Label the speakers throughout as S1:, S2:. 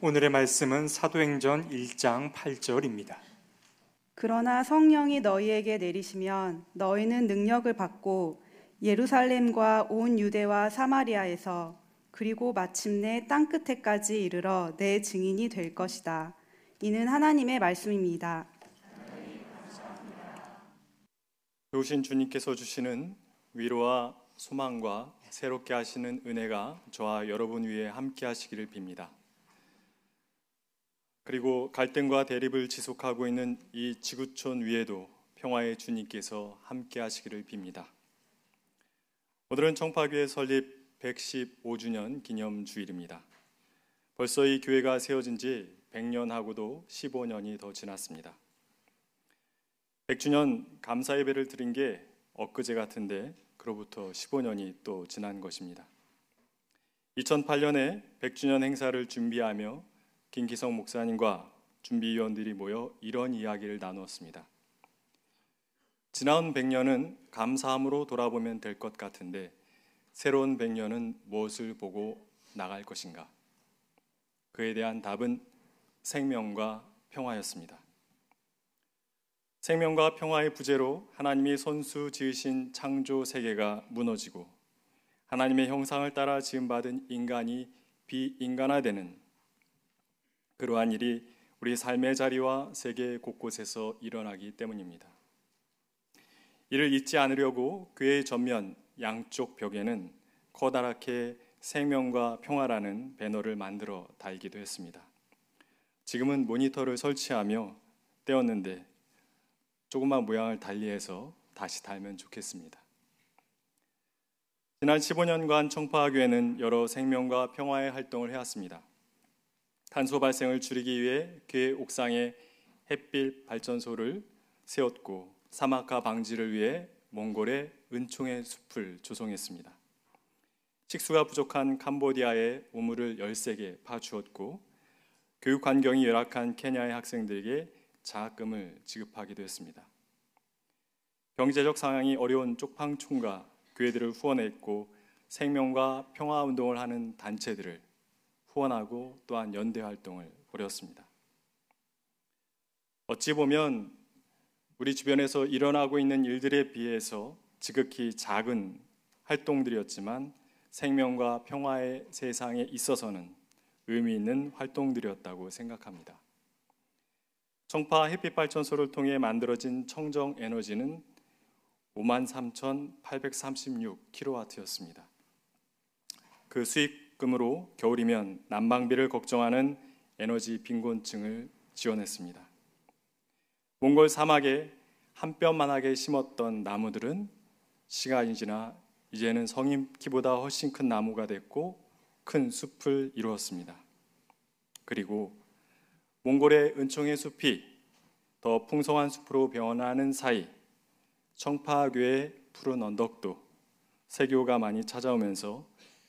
S1: 오늘의 말씀은 사도행전 1장 8절입니다.
S2: 그러나 성령이 너희에게 내리시면 너희는 능력을 받고 예루살렘과 온 유대와 사마리아에서 그리고 마침내 땅 끝에까지 이르러 내 증인이 될 것이다. 이는 하나님의 말씀입니다.
S3: 좋으신 주님께서 주시는 위로와 소망과 새롭게 하시는 은혜가 저와 여러분 위에 함께 하시기를 빕니다. 그리고 갈등과 대립을 지속하고 있는 이 지구촌 위에도 평화의 주님께서 함께 하시기를 빕니다. 오늘은 청파교회 설립 115주년 기념 주일입니다. 벌써 이 교회가 세워진 지 100년하고도 15년이 더 지났습니다. 100주년 감사 예배를 드린 게 엊그제 같은데 그로부터 15년이 또 지난 것입니다. 2008년에 100주년 행사를 준비하며 김기성 목사님과 준비위원들이 모여 이런 이야기를 나누었습니다. 지나온 100년은 감사함으로 돌아보면 될 것 같은데 새로운 100년은 무엇을 보고 나갈 것인가? 그에 대한 답은 생명과 평화였습니다. 생명과 평화의 부재로 하나님이 손수 지으신 창조 세계가 무너지고 하나님의 형상을 따라 지음받은 인간이 비인간화되는 그러한 일이 우리 삶의 자리와 세계 곳곳에서 일어나기 때문입니다. 이를 잊지 않으려고 교회의 전면 양쪽 벽에는 커다랗게 생명과 평화라는 배너를 만들어 달기도 했습니다. 지금은 모니터를 설치하며 떼었는데 조금만 모양을 달리해서 다시 달면 좋겠습니다. 지난 15년간 청파교회는 여러 생명과 평화의 활동을 해왔습니다. 탄소 발생을 줄이기 위해 교회 옥상에 햇빛 발전소를 세웠고 사막화 방지를 위해 몽골에 은총의 숲을 조성했습니다. 식수가 부족한 캄보디아에 우물을 13개 파주었고 교육 환경이 열악한 케냐의 학생들에게 장학금을 지급하기도 했습니다. 경제적 상황이 어려운 쪽팡총과 교회들을 후원했고 생명과 평화 운동을 하는 단체들을 후원하고 또한 연대 활동을 벌였습니다. 어찌 보면 우리 주변에서 일어나고 있는 일들에 비해서 지극히 작은 활동들이었지만 생명과 평화의 세상에 있어서는 의미 있는 활동들이었다고 생각합니다. 청파 햇빛 발전소를 통해 만들어진 청정 에너지는 53,836kW였습니다. 그 수익 금으로 겨울이면 난방비를 걱정하는 에너지 빈곤층을 지원했습니다. 몽골 사막에 한 뼘만하게 심었던 나무들은 시간이 지나 이제는 성인 키보다 훨씬 큰 나무가 됐고 큰 숲을 이루었습니다. 그리고 몽골의 은총의 숲이 더 풍성한 숲으로 변하는 사이 청파교의 푸른 언덕도 세교가 많이 찾아오면서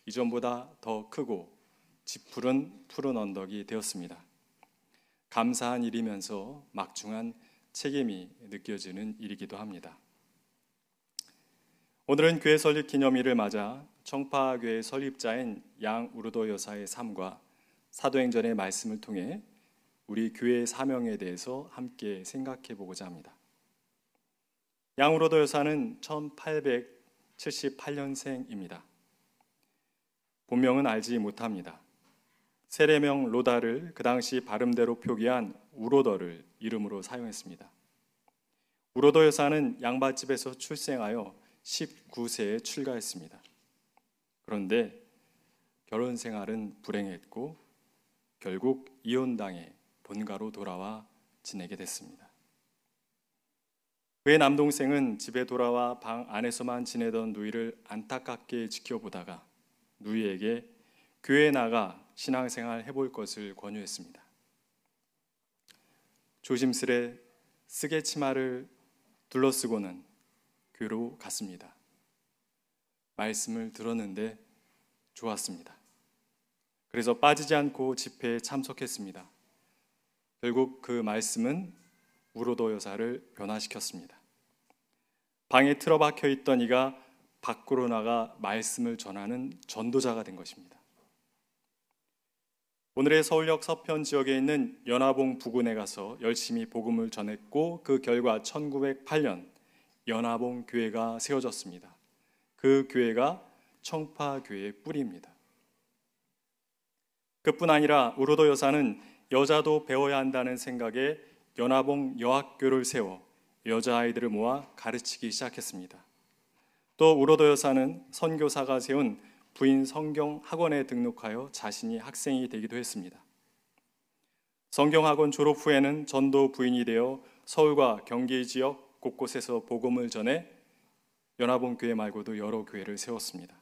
S3: 이전보다 더 크고 짙푸른 푸른 언덕이 되었습니다. 감사한 일이면서 막중한 책임이 느껴지는 일이기도 합니다. 오늘은 교회 설립 기념일을 맞아 청파교회 설립자인 양 우르도 여사의 삶과 사도행전의 말씀을 통해 우리 교회의 사명에 대해서 함께 생각해 보고자 합니다. 양 우르도 여사는 1878년생입니다. 본명은 알지 못합니다. 세례명 로다를 그 당시 발음대로 표기한 우로더를 이름으로 사용했습니다. 우로더 여사는 양반집에서 출생하여 19세에 출가했습니다. 그런데 결혼 생활은 불행했고 결국 이혼당해 본가로 돌아와 지내게 됐습니다. 그의 남동생은 집에 돌아와 방 안에서만 지내던 누이를 안타깝게 지켜보다가 누이에게 교회에 나가 신앙생활 해볼 것을 권유했습니다. 조심스레 쓰개 치마를 둘러쓰고는 교로 갔습니다. 말씀을 들었는데 좋았습니다. 그래서 빠지지 않고 집회에 참석했습니다. 결국 그 말씀은 우로도 여사를 변화시켰습니다. 방에 틀어박혀 있던 이가 밖으로 나가 말씀을 전하는 전도자가 된 것입니다. 오늘의 서울역 서편 지역에 있는 연화봉 부근에 가서 열심히 복음을 전했고 그 결과 1908년 연화봉 교회가 세워졌습니다. 그 교회가 청파 교회의 뿌리입니다. 그뿐 아니라 우로도 여사는 여자도 배워야 한다는 생각에 연화봉 여학교를 세워 여자 아이들을 모아 가르치기 시작했습니다. 또 우로도 여사는 선교사가 세운 부인 성경 학원에 등록하여 자신이 학생이 되기도 했습니다. 성경 학원 졸업 후에는 전도 부인이 되어 서울과 경기 지역 곳곳에서 복음을 전해 연합원 교회 말고도 여러 교회를 세웠습니다.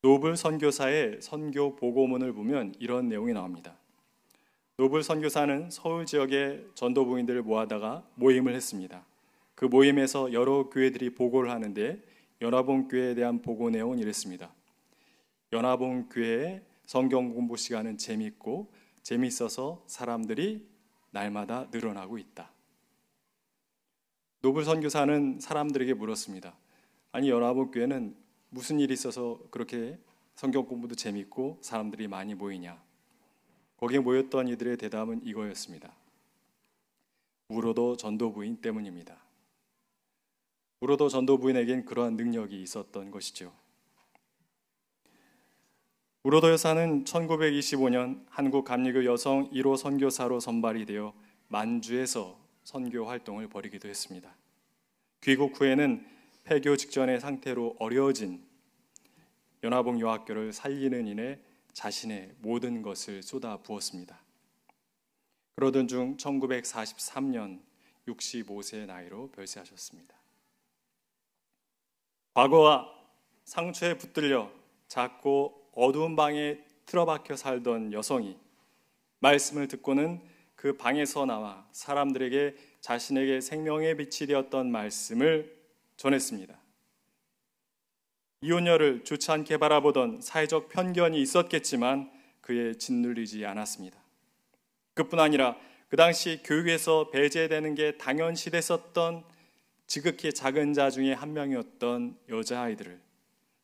S3: 노블 선교사의 선교 보고문을 보면 이런 내용이 나옵니다. 노블 선교사는 서울 지역의 전도 부인들을 모아다가 모임을 했습니다. 그 모임에서 여러 교회들이 보고를 하는데 연합원 교회에 대한 보고 내용은 이랬습니다. 연합원 교회의 성경 공부 시간은 재밌고 재밌어서 사람들이 날마다 늘어나고 있다. 노블 선교사는 사람들에게 물었습니다. 아니 연합원 교회는 무슨 일이 있어서 그렇게 성경 공부도 재밌고 사람들이 많이 모이냐? 거기에 모였던 이들의 대답은 이거였습니다. 우로도 전도부인 때문입니다. 우로도 전도 부인에겐 그러한 능력이 있었던 것이죠. 우로도 여사는 1925년 한국 감리교 여성 1호 선교사로 선발이 되어 만주에서 선교 활동을 벌이기도 했습니다. 귀국 후에는 폐교 직전의 상태로 어려워진 연화봉 여학교를 살리는 일에 자신의 모든 것을 쏟아 부었습니다. 그러던 중 1943년 65세 나이로 별세하셨습니다. 과거와 상처에 붙들려 작고 어두운 방에 틀어박혀 살던 여성이 말씀을 듣고는 그 방에서 나와 사람들에게 자신에게 생명의 빛이 되었던 말씀을 전했습니다. 이혼녀를 좋지 않게 바라보던 사회적 편견이 있었겠지만 그에 짓눌리지 않았습니다. 그뿐 아니라 그 당시 교육에서 배제되는 게 당연시 됐었던 지극히 작은 자 중에 한 명이었던 여자아이들을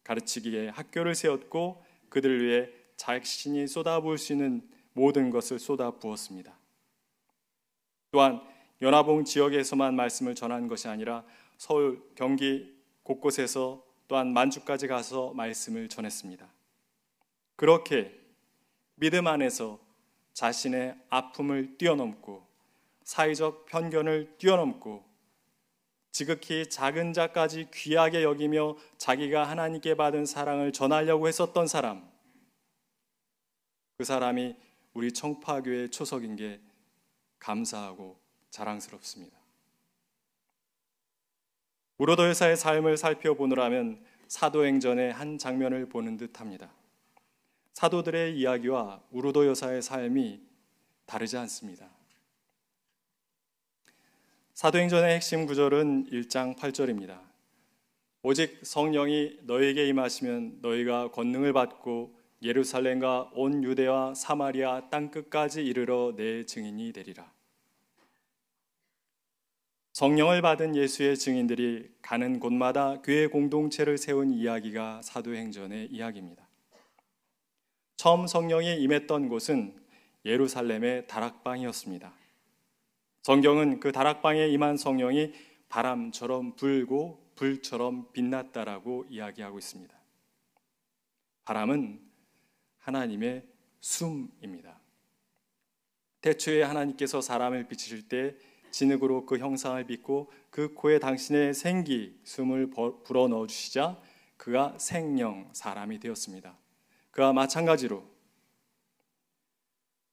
S3: 가르치기에 학교를 세웠고 그들을 위해 자신이 쏟아부을 수 있는 모든 것을 쏟아부었습니다. 또한 연화봉 지역에서만 말씀을 전한 것이 아니라 서울, 경기 곳곳에서 또한 만주까지 가서 말씀을 전했습니다. 그렇게 믿음 안에서 자신의 아픔을 뛰어넘고 사회적 편견을 뛰어넘고 지극히 작은 자까지 귀하게 여기며 자기가 하나님께 받은 사랑을 전하려고 했었던 사람. 그 사람이 우리 청파교의 초석인 게 감사하고 자랑스럽습니다. 우로도 여사의 삶을 살펴보느라면 사도행전의 한 장면을 보는 듯합니다. 사도들의 이야기와 우로도 여사의 삶이 다르지 않습니다. 사도행전의 핵심 구절은 1장 8절입니다. 오직 성령이 너에게 임하시면 너희가 권능을 받고 예루살렘과 온 유대와 사마리아 땅 끝까지 이르러 내 증인이 되리라. 성령을 받은 예수의 증인들이 가는 곳마다 교회 공동체를 세운 이야기가 사도행전의 이야기입니다. 처음 성령이 임했던 곳은 예루살렘의 다락방이었습니다. 성경은 그 다락방에 임한 성령이 바람처럼 불고 불처럼 빛났다라고 이야기하고 있습니다. 바람은 하나님의 숨입니다. 태초에 하나님께서 사람을 비치실 때 진흙으로 그 형상을 빚고 그 코에 당신의 생기 숨을 불어 넣어 주시자 그가 생령 사람이 되었습니다. 그와 마찬가지로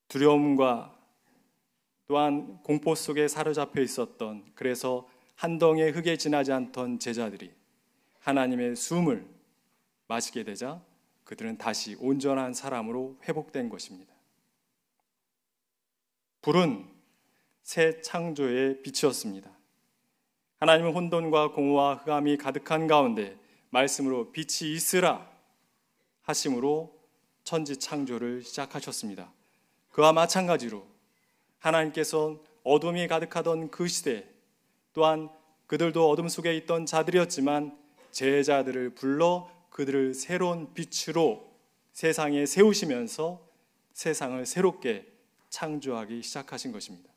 S3: 두려움과 또한 공포 속에 사로잡혀 있었던 그래서 한 덩의 흙에 지나지 않던 제자들이 하나님의 숨을 마시게 되자 그들은 다시 온전한 사람으로 회복된 것입니다. 불은 새 창조의 빛이었습니다. 하나님은 혼돈과 공허와 흑암이 가득한 가운데 말씀으로 빛이 있으라 하심으로 천지 창조를 시작하셨습니다. 그와 마찬가지로 하나님께서 어둠이 가득하던 그 시대 또한 그들도 어둠 속에 있던 자들이었지만 제자들을 불러 그들을 새로운 빛으로 세상에 세우시면서 세상을 새롭게 창조하기 시작하신 것입니다.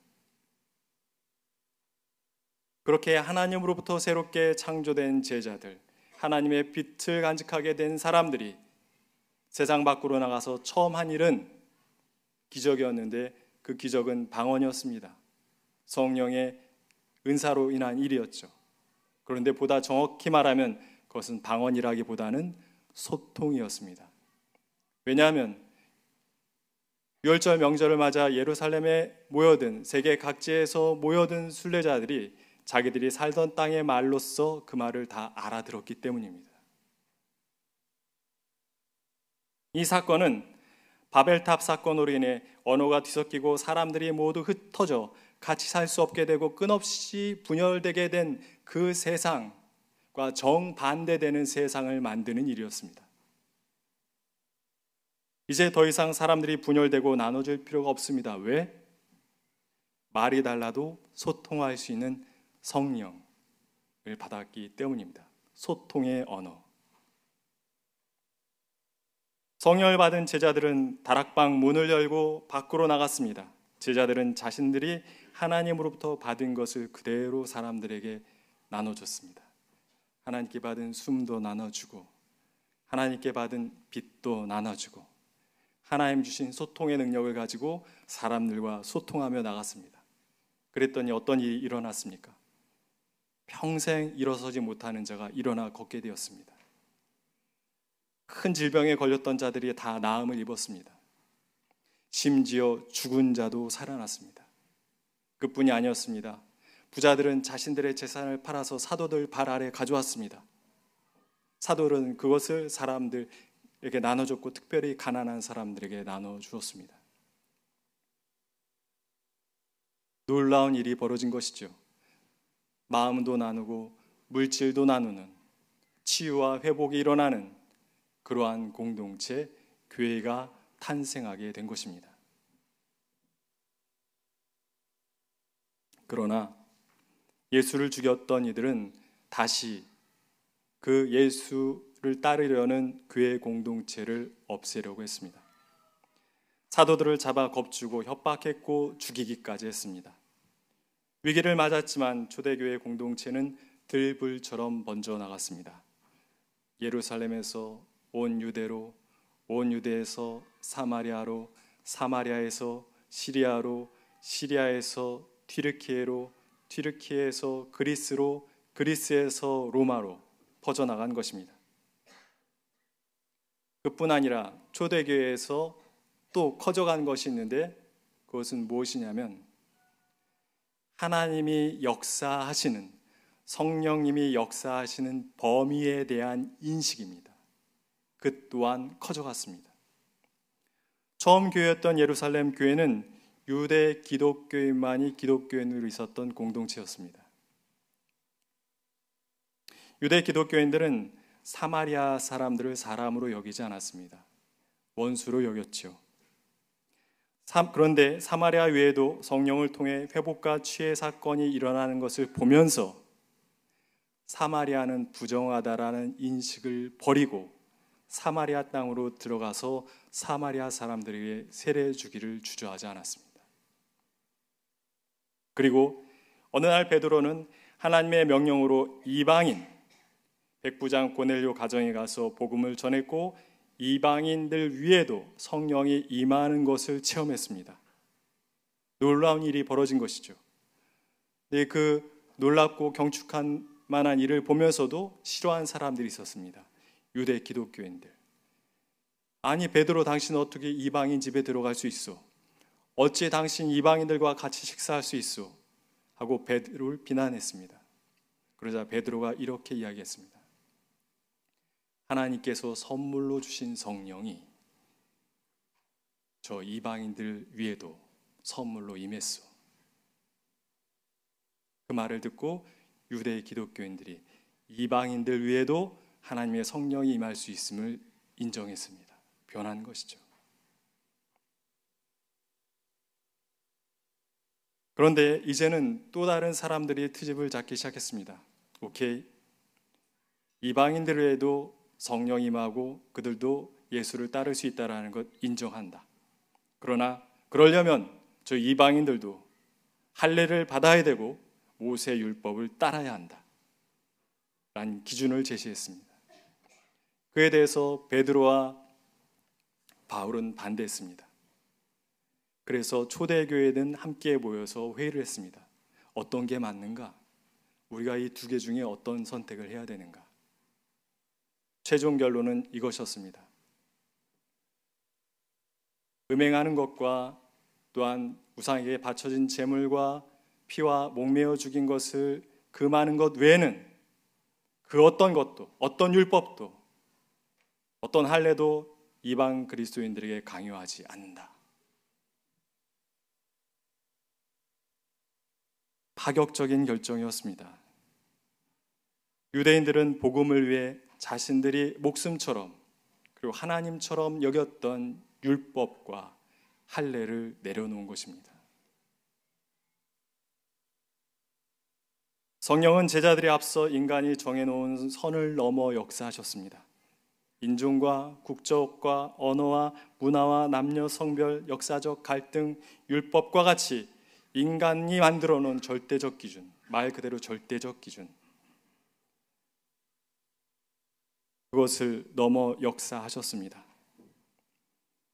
S3: 그렇게 하나님으로부터 새롭게 창조된 제자들, 하나님의 빛을 간직하게 된 사람들이 세상 밖으로 나가서 처음 한 일은 기적이었는데 그 기적은 방언이었습니다. 성령의 은사로 인한 일이었죠. 그런데 보다 정확히 말하면 그것은 방언이라기보다는 소통이었습니다. 왜냐하면 유월절 명절을 맞아 예루살렘에 모여든 세계 각지에서 모여든 순례자들이 자기들이 살던 땅의 말로써 그 말을 다 알아들었기 때문입니다. 이 사건은 바벨탑 사건으로 인해 언어가 뒤섞이고 사람들이 모두 흩어져 같이 살 수 없게 되고 끝없이 분열되게 된 그 세상과 정반대되는 세상을 만드는 일이었습니다. 이제 더 이상 사람들이 분열되고 나눠질 필요가 없습니다. 왜? 말이 달라도 소통할 수 있는 성령을 받았기 때문입니다. 소통의 언어. 성령을 받은 제자들은 다락방 문을 열고 밖으로 나갔습니다. 제자들은 자신들이 하나님으로부터 받은 것을 그대로 사람들에게 나눠줬습니다. 하나님께 받은 숨도 나눠주고, 하나님께 받은 빛도 나눠주고, 하나님 주신 소통의 능력을 가지고 사람들과 소통하며 나갔습니다. 그랬더니 어떤 일이 일어났습니까? 평생 일어서지 못하는 자가 일어나 걷게 되었습니다. 큰 질병에 걸렸던 자들이 다 나음을 입었습니다. 심지어 죽은 자도 살아났습니다. 그뿐이 아니었습니다. 부자들은 자신들의 재산을 팔아서 사도들 발 아래 가져왔습니다. 사도는 그것을 사람들에게 나눠줬고 특별히 가난한 사람들에게 나눠주었습니다. 놀라운 일이 벌어진 것이죠. 마음도 나누고 물질도 나누는 치유와 회복이 일어나는 그러한 공동체 교회가 탄생하게 된 것입니다. 그러나 예수를 죽였던 이들은 다시 그 예수를 따르려는 교회 공동체를 없애려고 했습니다. 사도들을 잡아 겁주고 협박했고 죽이기까지 했습니다. 위기를 맞았지만 초대교회 공동체는 들불처럼 번져 나갔습니다. 예루살렘에서 온 유대로, 온 유대에서 사마리아로, 사마리아에서 시리아로, 시리아에서 튀르키에로, 튀르키에서 그리스로, 그리스에서 로마로 퍼져나간 것입니다. 그뿐 아니라 초대교회에서 또 커져간 것이 있는데 그것은 무엇이냐면 하나님이 역사하시는 성령님이 역사하시는 범위에 대한 인식입니다. 그 또한 커져갔습니다. 처음 교회였던 예루살렘 교회는 유대 기독교인만이 기독교인으로 있었던 공동체였습니다. 유대 기독교인들은 사마리아 사람들을 사람으로 여기지 않았습니다. 원수로 여겼죠. 그런데 사마리아 외에도 성령을 통해 회복과 치유 사건이 일어나는 것을 보면서 사마리아는 부정하다라는 인식을 버리고 사마리아 땅으로 들어가서 사마리아 사람들에게 세례 주기를 주저하지 않았습니다. 그리고 어느 날 베드로는 하나님의 명령으로 이방인 백부장 고넬료 가정에 가서 복음을 전했고 이방인들 위에도 성령이 임하는 것을 체험했습니다. 놀라운 일이 벌어진 것이죠. 네, 그 놀랍고 경축한 만한 일을 보면서도 싫어한 사람들이 있었습니다. 유대 기독교인들. 아니 베드로 당신 어떻게 이방인 집에 들어갈 수 있어? 어찌 당신 이방인들과 같이 식사할 수 있어? 하고 베드로를 비난했습니다. 그러자 베드로가 이렇게 이야기했습니다. 하나님께서 선물로 주신 성령이 저 이방인들 위에도 선물로 임했어. 그 말을 듣고 유대 기독교인들이 이방인들 위에도 하나님의 성령이 임할 수 있음을 인정했습니다. 변한 것이죠. 그런데 이제는 또 다른 사람들이 트집을 잡기 시작했습니다. 오케이. 이방인들 외에도 성령 임하고 그들도 예수를 따를 수 있다라는 것 인정한다. 그러나 그러려면 저 이방인들도 할례를 받아야 되고 모세 율법을 따라야 한다. 라는 기준을 제시했습니다. 그에 대해서 베드로와 바울은 반대했습니다. 그래서 초대교회는 함께 모여서 회의를 했습니다. 어떤 게 맞는가? 우리가 이 두 개 중에 어떤 선택을 해야 되는가? 최종 결론은 이것이었습니다. 음행하는 것과 또한 우상에게 바쳐진 제물과 피와 목매어 죽인 것을 금하는 것 외에는 그 어떤 것도 어떤 율법도 어떤 할례도 이방 그리스도인들에게 강요하지 않는다. 파격적인 결정이었습니다. 유대인들은 복음을 위해 자신들이 목숨처럼 그리고 하나님처럼 여겼던 율법과 할례를 내려놓은 것입니다. 성령은 제자들이 앞서 인간이 정해놓은 선을 넘어 역사하셨습니다. 인종과 국적과 언어와 문화와 남녀 성별, 역사적 갈등, 율법과 같이 인간이 만들어 놓은 절대적 기준, 말 그대로 절대적 기준. 그것을 넘어 역사하셨습니다.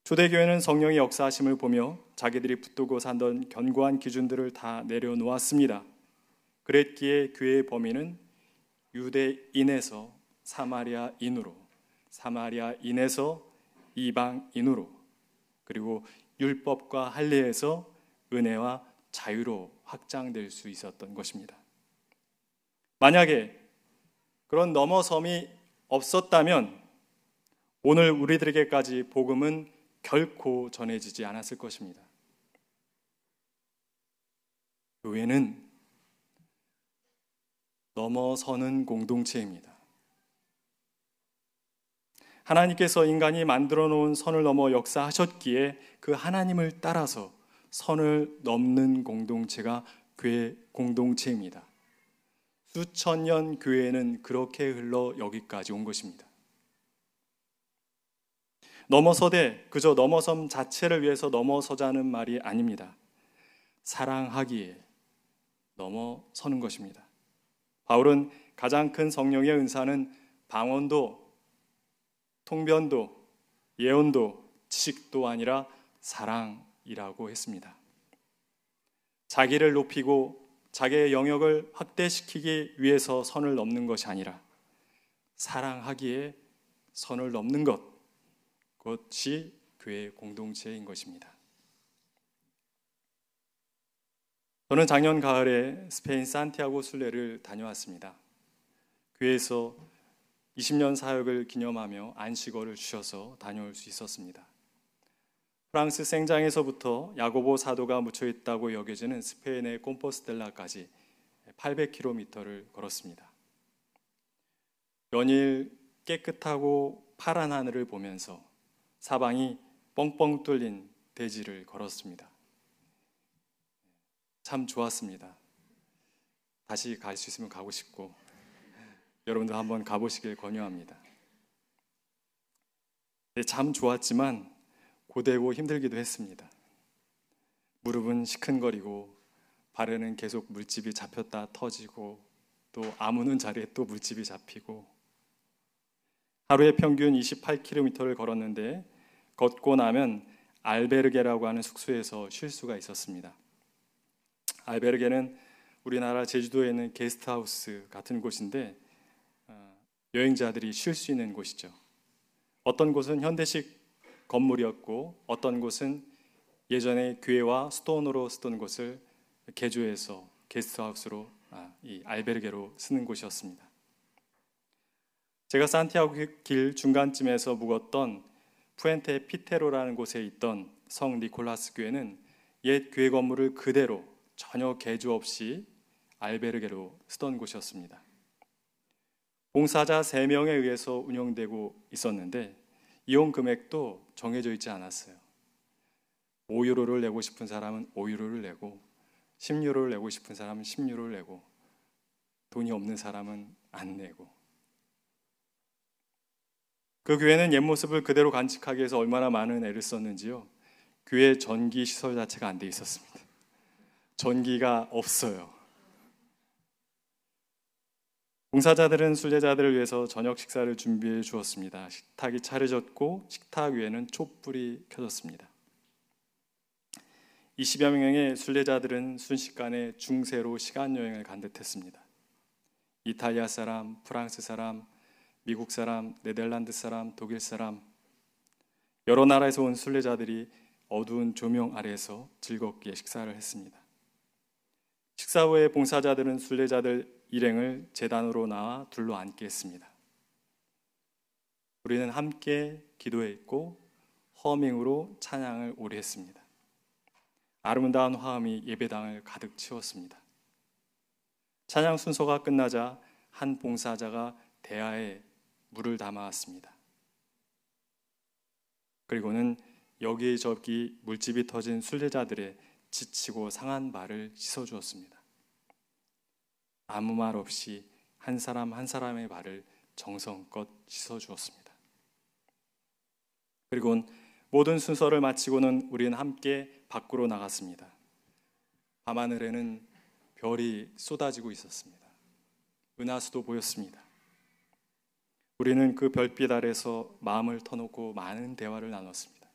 S3: 초대교회는 성령의 역사하심을 보며 자기들이 붙들고 살던 견고한 기준들을 다 내려놓았습니다. 그랬기에 교회의 범위는 유대인에서 사마리아인으로, 사마리아인에서 이방인으로, 그리고 율법과 할례에서 은혜와 자유로 확장될 수 있었던 것입니다. 만약에 그런 넘어섬이 없었다면 오늘 우리들에게까지 복음은 결코 전해지지 않았을 것입니다. 교회는 넘어서는 공동체입니다. 하나님께서 인간이 만들어 놓은 선을 넘어 역사하셨기에 그 하나님을 따라서 선을 넘는 공동체가 교회 공동체입니다. 수천 년 교회는 그렇게 흘러 여기까지 온 것입니다. 넘어서되 그저 넘어섬 자체를 위해서 넘어서자는 말이 아닙니다. 사랑하기에 넘어서는 것입니다. 바울은 가장 큰 성령의 은사는 방언도, 통변도, 예언도, 지식도 아니라 사랑이라고 했습니다. 자기를 높이고 자기의 영역을 확대시키기 위해서 선을 넘는 것이 아니라 사랑하기에 선을 넘는 것, 그것이 교회 공동체인 것입니다. 저는 작년 가을에 스페인 산티아고 순례를 다녀왔습니다. 교회에서 20년 사역을 기념하며 안식어를 주셔서 다녀올 수 있었습니다. 프랑스 생장에서부터 야고보 사도가 묻혀 있다고 여겨지는 스페인의 콤포스텔라까지 800km를 걸었습니다. 연일 깨끗하고 파란 하늘을 보면서 사방이 뻥뻥 뚫린 대지를 걸었습니다. 참 좋았습니다. 다시 갈 수 있으면 가고 싶고 여러분도 한번 가보시길 권유합니다. 네, 참 좋았지만 고되고 힘들기도 했습니다. 무릎은 시큰거리고 발에는 계속 물집이 잡혔다 터지고 또 아무는 자리에 또 물집이 잡히고 하루에 평균 28km를 걸었는데 걷고 나면 알베르게라고 하는 숙소에서 쉴 수가 있었습니다. 알베르게는 우리나라 제주도에 있는 게스트하우스 같은 곳인데 어, 여행자들이 쉴 수 있는 곳이죠. 어떤 곳은 현대식 건물이었고 어떤 곳은 예전에 교회와 스톤으로 쓰던 곳을 개조해서 게스트하우스로 아, 이 알베르게로 쓰는 곳이었습니다. 제가 산티아고 길 중간쯤에서 묵었던 푸엔테 피테로라는 곳에 있던 성 니콜라스 교회는 옛 교회 건물을 그대로 전혀 개조 없이 알베르게로 쓰던 곳이었습니다. 봉사자 3명에 의해서 운영되고 있었는데 이용 금액도 정해져 있지 않았어요. 5유로를 내고 싶은 사람은 5유로를 내고 10유로를 내고 싶은 사람은 10유로를 내고 돈이 없는 사람은 안 내고 그 교회는 옛 모습을 그대로 간직하기 위해서 얼마나 많은 애를 썼는지요. 교회 전기 시설 자체가 안 돼 있었습니다. 전기가 없어요. 봉사자들은 순례자들을 위해서 저녁 식사를 준비해 주었습니다. 식탁이 차려졌고 식탁 위에는 촛불이 켜졌습니다. 20여 명의 순례자들은 순식간에 중세로 시간 여행을 간 듯했습니다. 이탈리아 사람, 프랑스 사람, 미국 사람, 네덜란드 사람, 독일 사람 여러 나라에서 온 순례자들이 어두운 조명 아래에서 즐겁게 식사를 했습니다. 식사 후에 봉사자들은 순례자들 일행을 재단으로 나와 둘러 앉게 했습니다. 우리는 함께 기도했고 허밍으로 찬양을 오래 했습니다. 아름다운 화음이 예배당을 가득 채웠습니다. 찬양 순서가 끝나자 한 봉사자가 대야에 물을 담아왔습니다. 그리고는 여기저기 물집이 터진 순례자들의 지치고 상한 발을 씻어주었습니다. 아무 말 없이 한 사람 한 사람의 발을 정성껏 씻어주었습니다. 그리고 모든 순서를 마치고는 우리는 함께 밖으로 나갔습니다. 밤하늘에는 별이 쏟아지고 있었습니다. 은하수도 보였습니다. 우리는 그 별빛 아래서 마음을 터놓고 많은 대화를 나눴습니다.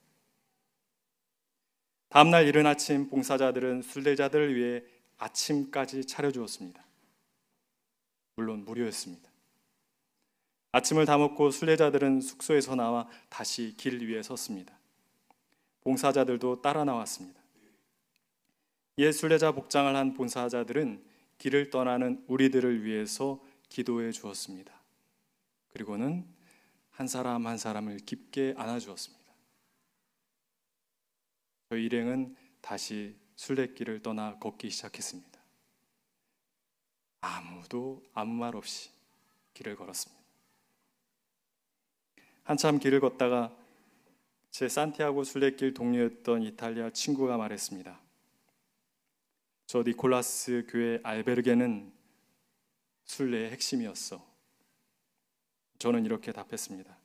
S3: 다음날 이른 아침 봉사자들은 순례자들을 위해 아침까지 차려주었습니다. 물론 무료였습니다. 아침을 다 먹고 순례자들은 숙소에서 나와 다시 길 위에 섰습니다. 봉사자들도 따라 나왔습니다. 옛 순례자 복장을 한 봉사자들은 길을 떠나는 우리들을 위해서 기도해 주었습니다. 그리고는 한 사람 한 사람을 깊게 안아 주었습니다. 저희 일행은 다시 순례길을 떠나 걷기 시작했습니다. 아무도 아무 말 없이 길을 걸었습니다. 한참 길을 걷다가 제 산티아고 순례길 동료였던 이탈리아 친구가 말했습니다. 저 니콜라스 교회 알베르게는 순례의 핵심이었어. 저는 이렇게 답했습니다.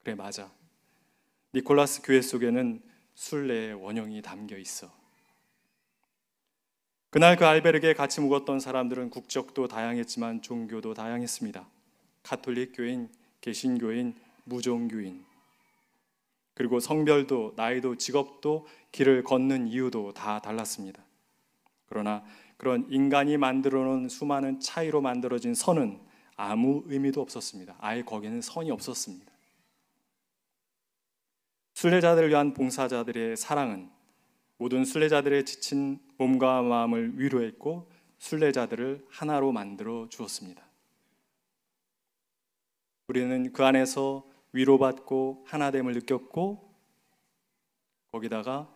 S3: 그래 맞아. 니콜라스 교회 속에는 순례의 원형이 담겨 있어. 그날 그 알베르게에 같이 묵었던 사람들은 국적도 다양했지만 종교도 다양했습니다. 카톨릭 교인, 개신교인, 무종교인, 그리고 성별도 나이도 직업도 길을 걷는 이유도 다 달랐습니다. 그러나 그런 인간이 만들어 놓은 수많은 차이로 만들어진 선은 아무 의미도 없었습니다. 아예 거기는 선이 없었습니다. 순례자들을 위한 봉사자들의 사랑은 모든 순례자들의 지친 몸과 마음을 위로했고 순례자들을 하나로 만들어 주었습니다. 우리는 그 안에서 위로받고 하나됨을 느꼈고 거기다가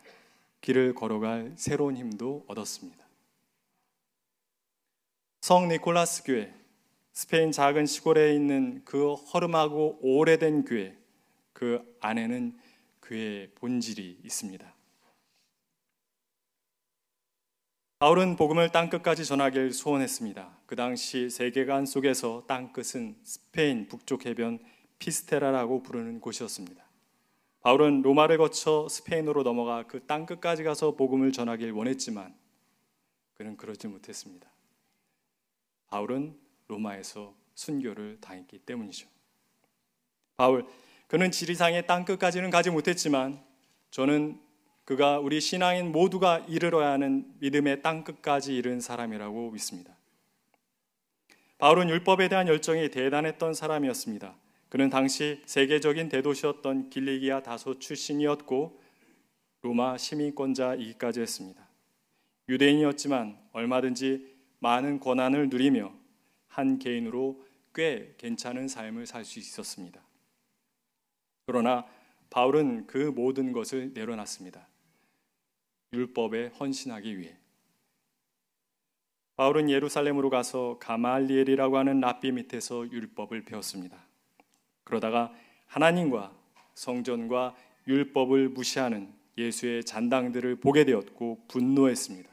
S3: 길을 걸어갈 새로운 힘도 얻었습니다. 성 니콜라스 교회, 스페인 작은 시골에 있는 그 허름하고 오래된 교회, 그 안에는 교회의 본질이 있습니다. 바울은 복음을 땅끝까지 전하길 소원했습니다. 그 당시 세계관 속에서 땅끝은 스페인 북쪽 해변 피스테라라고 부르는 곳이었습니다. 바울은 로마를 거쳐 스페인으로 넘어가 그 땅끝까지 가서 복음을 전하길 원했지만 그는 그러지 못했습니다. 바울은 로마에서 순교를 당했기 때문이죠. 바울, 그는 지리상의 땅끝까지는 가지 못했지만 저는 그가 우리 신앙인 모두가 이르러야 하는 믿음의 땅끝까지 이른 사람이라고 믿습니다. 바울은 율법에 대한 열정이 대단했던 사람이었습니다. 그는 당시 세계적인 대도시였던 길리기아 다소 출신이었고 로마 시민권자이기까지 했습니다. 유대인이었지만 얼마든지 많은 권한을 누리며 한 개인으로 꽤 괜찮은 삶을 살 수 있었습니다. 그러나 바울은 그 모든 것을 내려놨습니다. 율법에 헌신하기 위해. 바울은 예루살렘으로 가서 가말리엘이라고 하는 랍비 밑에서 율법을 배웠습니다. 그러다가 하나님과 성전과 율법을 무시하는 예수의 잔당들을 보게 되었고 분노했습니다.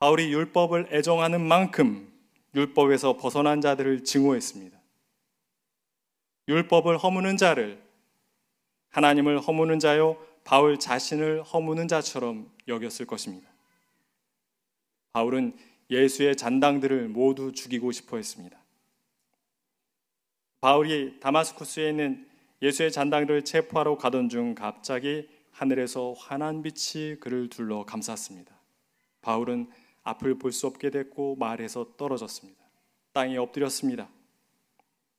S3: 바울이 율법을 애정하는 만큼 율법에서 벗어난 자들을 증오했습니다. 율법을 허무는 자를 하나님을 허무는 자요 바울 자신을 허무는 자처럼 여겼을 것입니다. 바울은 예수의 잔당들을 모두 죽이고 싶어 했습니다. 바울이 다마스쿠스에 있는 예수의 잔당들을 체포하러 가던 중 갑자기 하늘에서 환한 빛이 그를 둘러 감쌌습니다. 바울은 앞을 볼 수 없게 됐고 말에서 떨어졌습니다. 땅에 엎드렸습니다.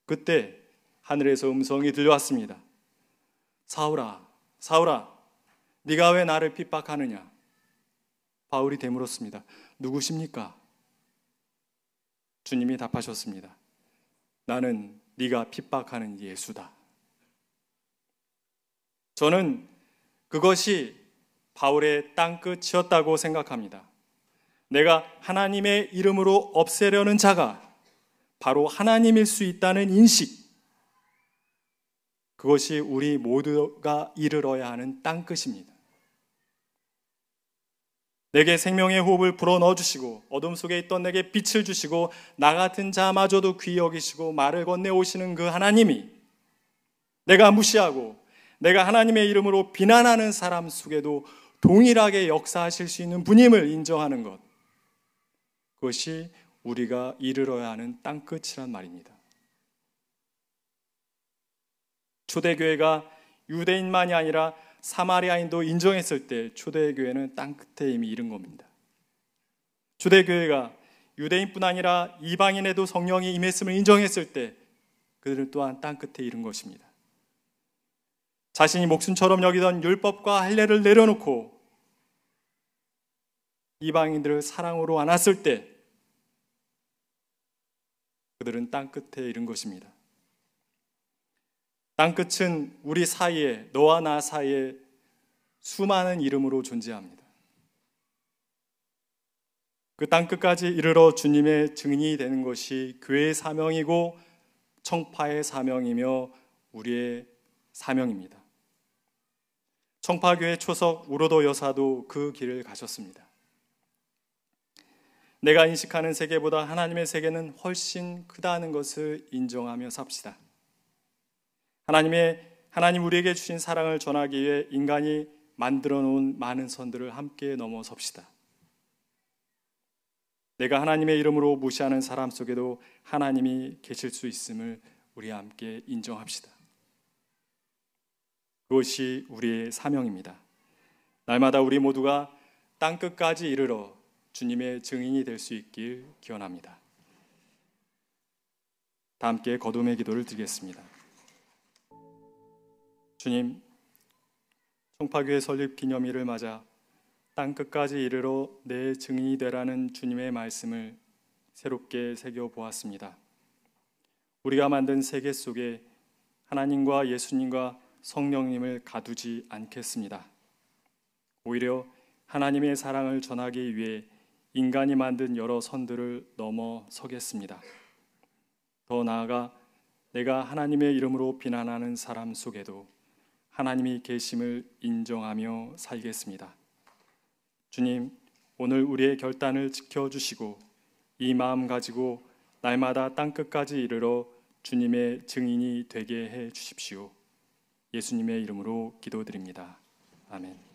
S3: 그때 하늘에서 음성이 들려왔습니다. 사울아, 사울아, 네가 왜 나를 핍박하느냐? 바울이 되물었습니다. 누구십니까? 주님이 답하셨습니다. 나는 네가 핍박하는 예수다. 저는 그것이 바울의 땅끝이었다고 생각합니다. 내가 하나님의 이름으로 없애려는 자가 바로 하나님일 수 있다는 인식. 그것이 우리 모두가 이르러야 하는 땅 끝입니다. 내게 생명의 호흡을 불어 넣어 주시고 어둠 속에 있던 내게 빛을 주시고 나 같은 자마저도 귀히 여기시고 말을 건네 오시는 그 하나님이 내가 무시하고 내가 하나님의 이름으로 비난하는 사람 속에도 동일하게 역사하실 수 있는 분임을 인정하는 것. 그것이 우리가 이르러야 하는 땅끝이란 말입니다. 초대교회가 유대인만이 아니라 사마리아인도 인정했을 때 초대교회는 땅끝에 이미 이른 겁니다. 초대교회가 유대인뿐 아니라 이방인에도 성령이 임했음을 인정했을 때 그들은 또한 땅끝에 이른 것입니다. 자신이 목숨처럼 여기던 율법과 할례를 내려놓고 이방인들을 사랑으로 안았을 때 그들은 땅끝에 이른 것입니다. 땅끝은 우리 사이에 너와 나 사이에 수많은 이름으로 존재합니다. 그 땅끝까지 이르러 주님의 증인이 되는 것이 교회의 사명이고 청파의 사명이며 우리의 사명입니다. 청파교회 초석 우로도 여사도 그 길을 가셨습니다. 내가 인식하는 세계보다 하나님의 세계는 훨씬 크다는 것을 인정하며 삽시다. 하나님의 하나님 우리에게 주신 사랑을 전하기 위해 인간이 만들어 놓은 많은 선들을 함께 넘어섭시다. 내가 하나님의 이름으로 무시하는 사람 속에도 하나님이 계실 수 있음을 우리 함께 인정합시다. 그것이 우리의 사명입니다. 날마다 우리 모두가 땅 끝까지 이르러 주님의 증인이 될 수 있길 기원합니다. 다 함께 거듭의 기도를 드리겠습니다. 주님, 청파교회 설립 기념일을 맞아 땅 끝까지 이르러 내 증인이 되라는 주님의 말씀을 새롭게 새겨 보았습니다. 우리가 만든 세계 속에 하나님과 예수님과 성령님을 가두지 않겠습니다. 오히려 하나님의 사랑을 전하기 위해 인간이 만든 여러 선들을 넘어 서겠습니다. 더 나아가 내가 하나님의 이름으로 비난하는 사람 속에도 하나님이 계심을 인정하며 살겠습니다. 주님, 오늘 우리의 결단을 지켜 주시고 이 마음 가지고 날마다 땅 끝까지 이르러 주님의 증인이 되게 해 주십시오. 예수님의 이름으로 기도드립니다. 아멘.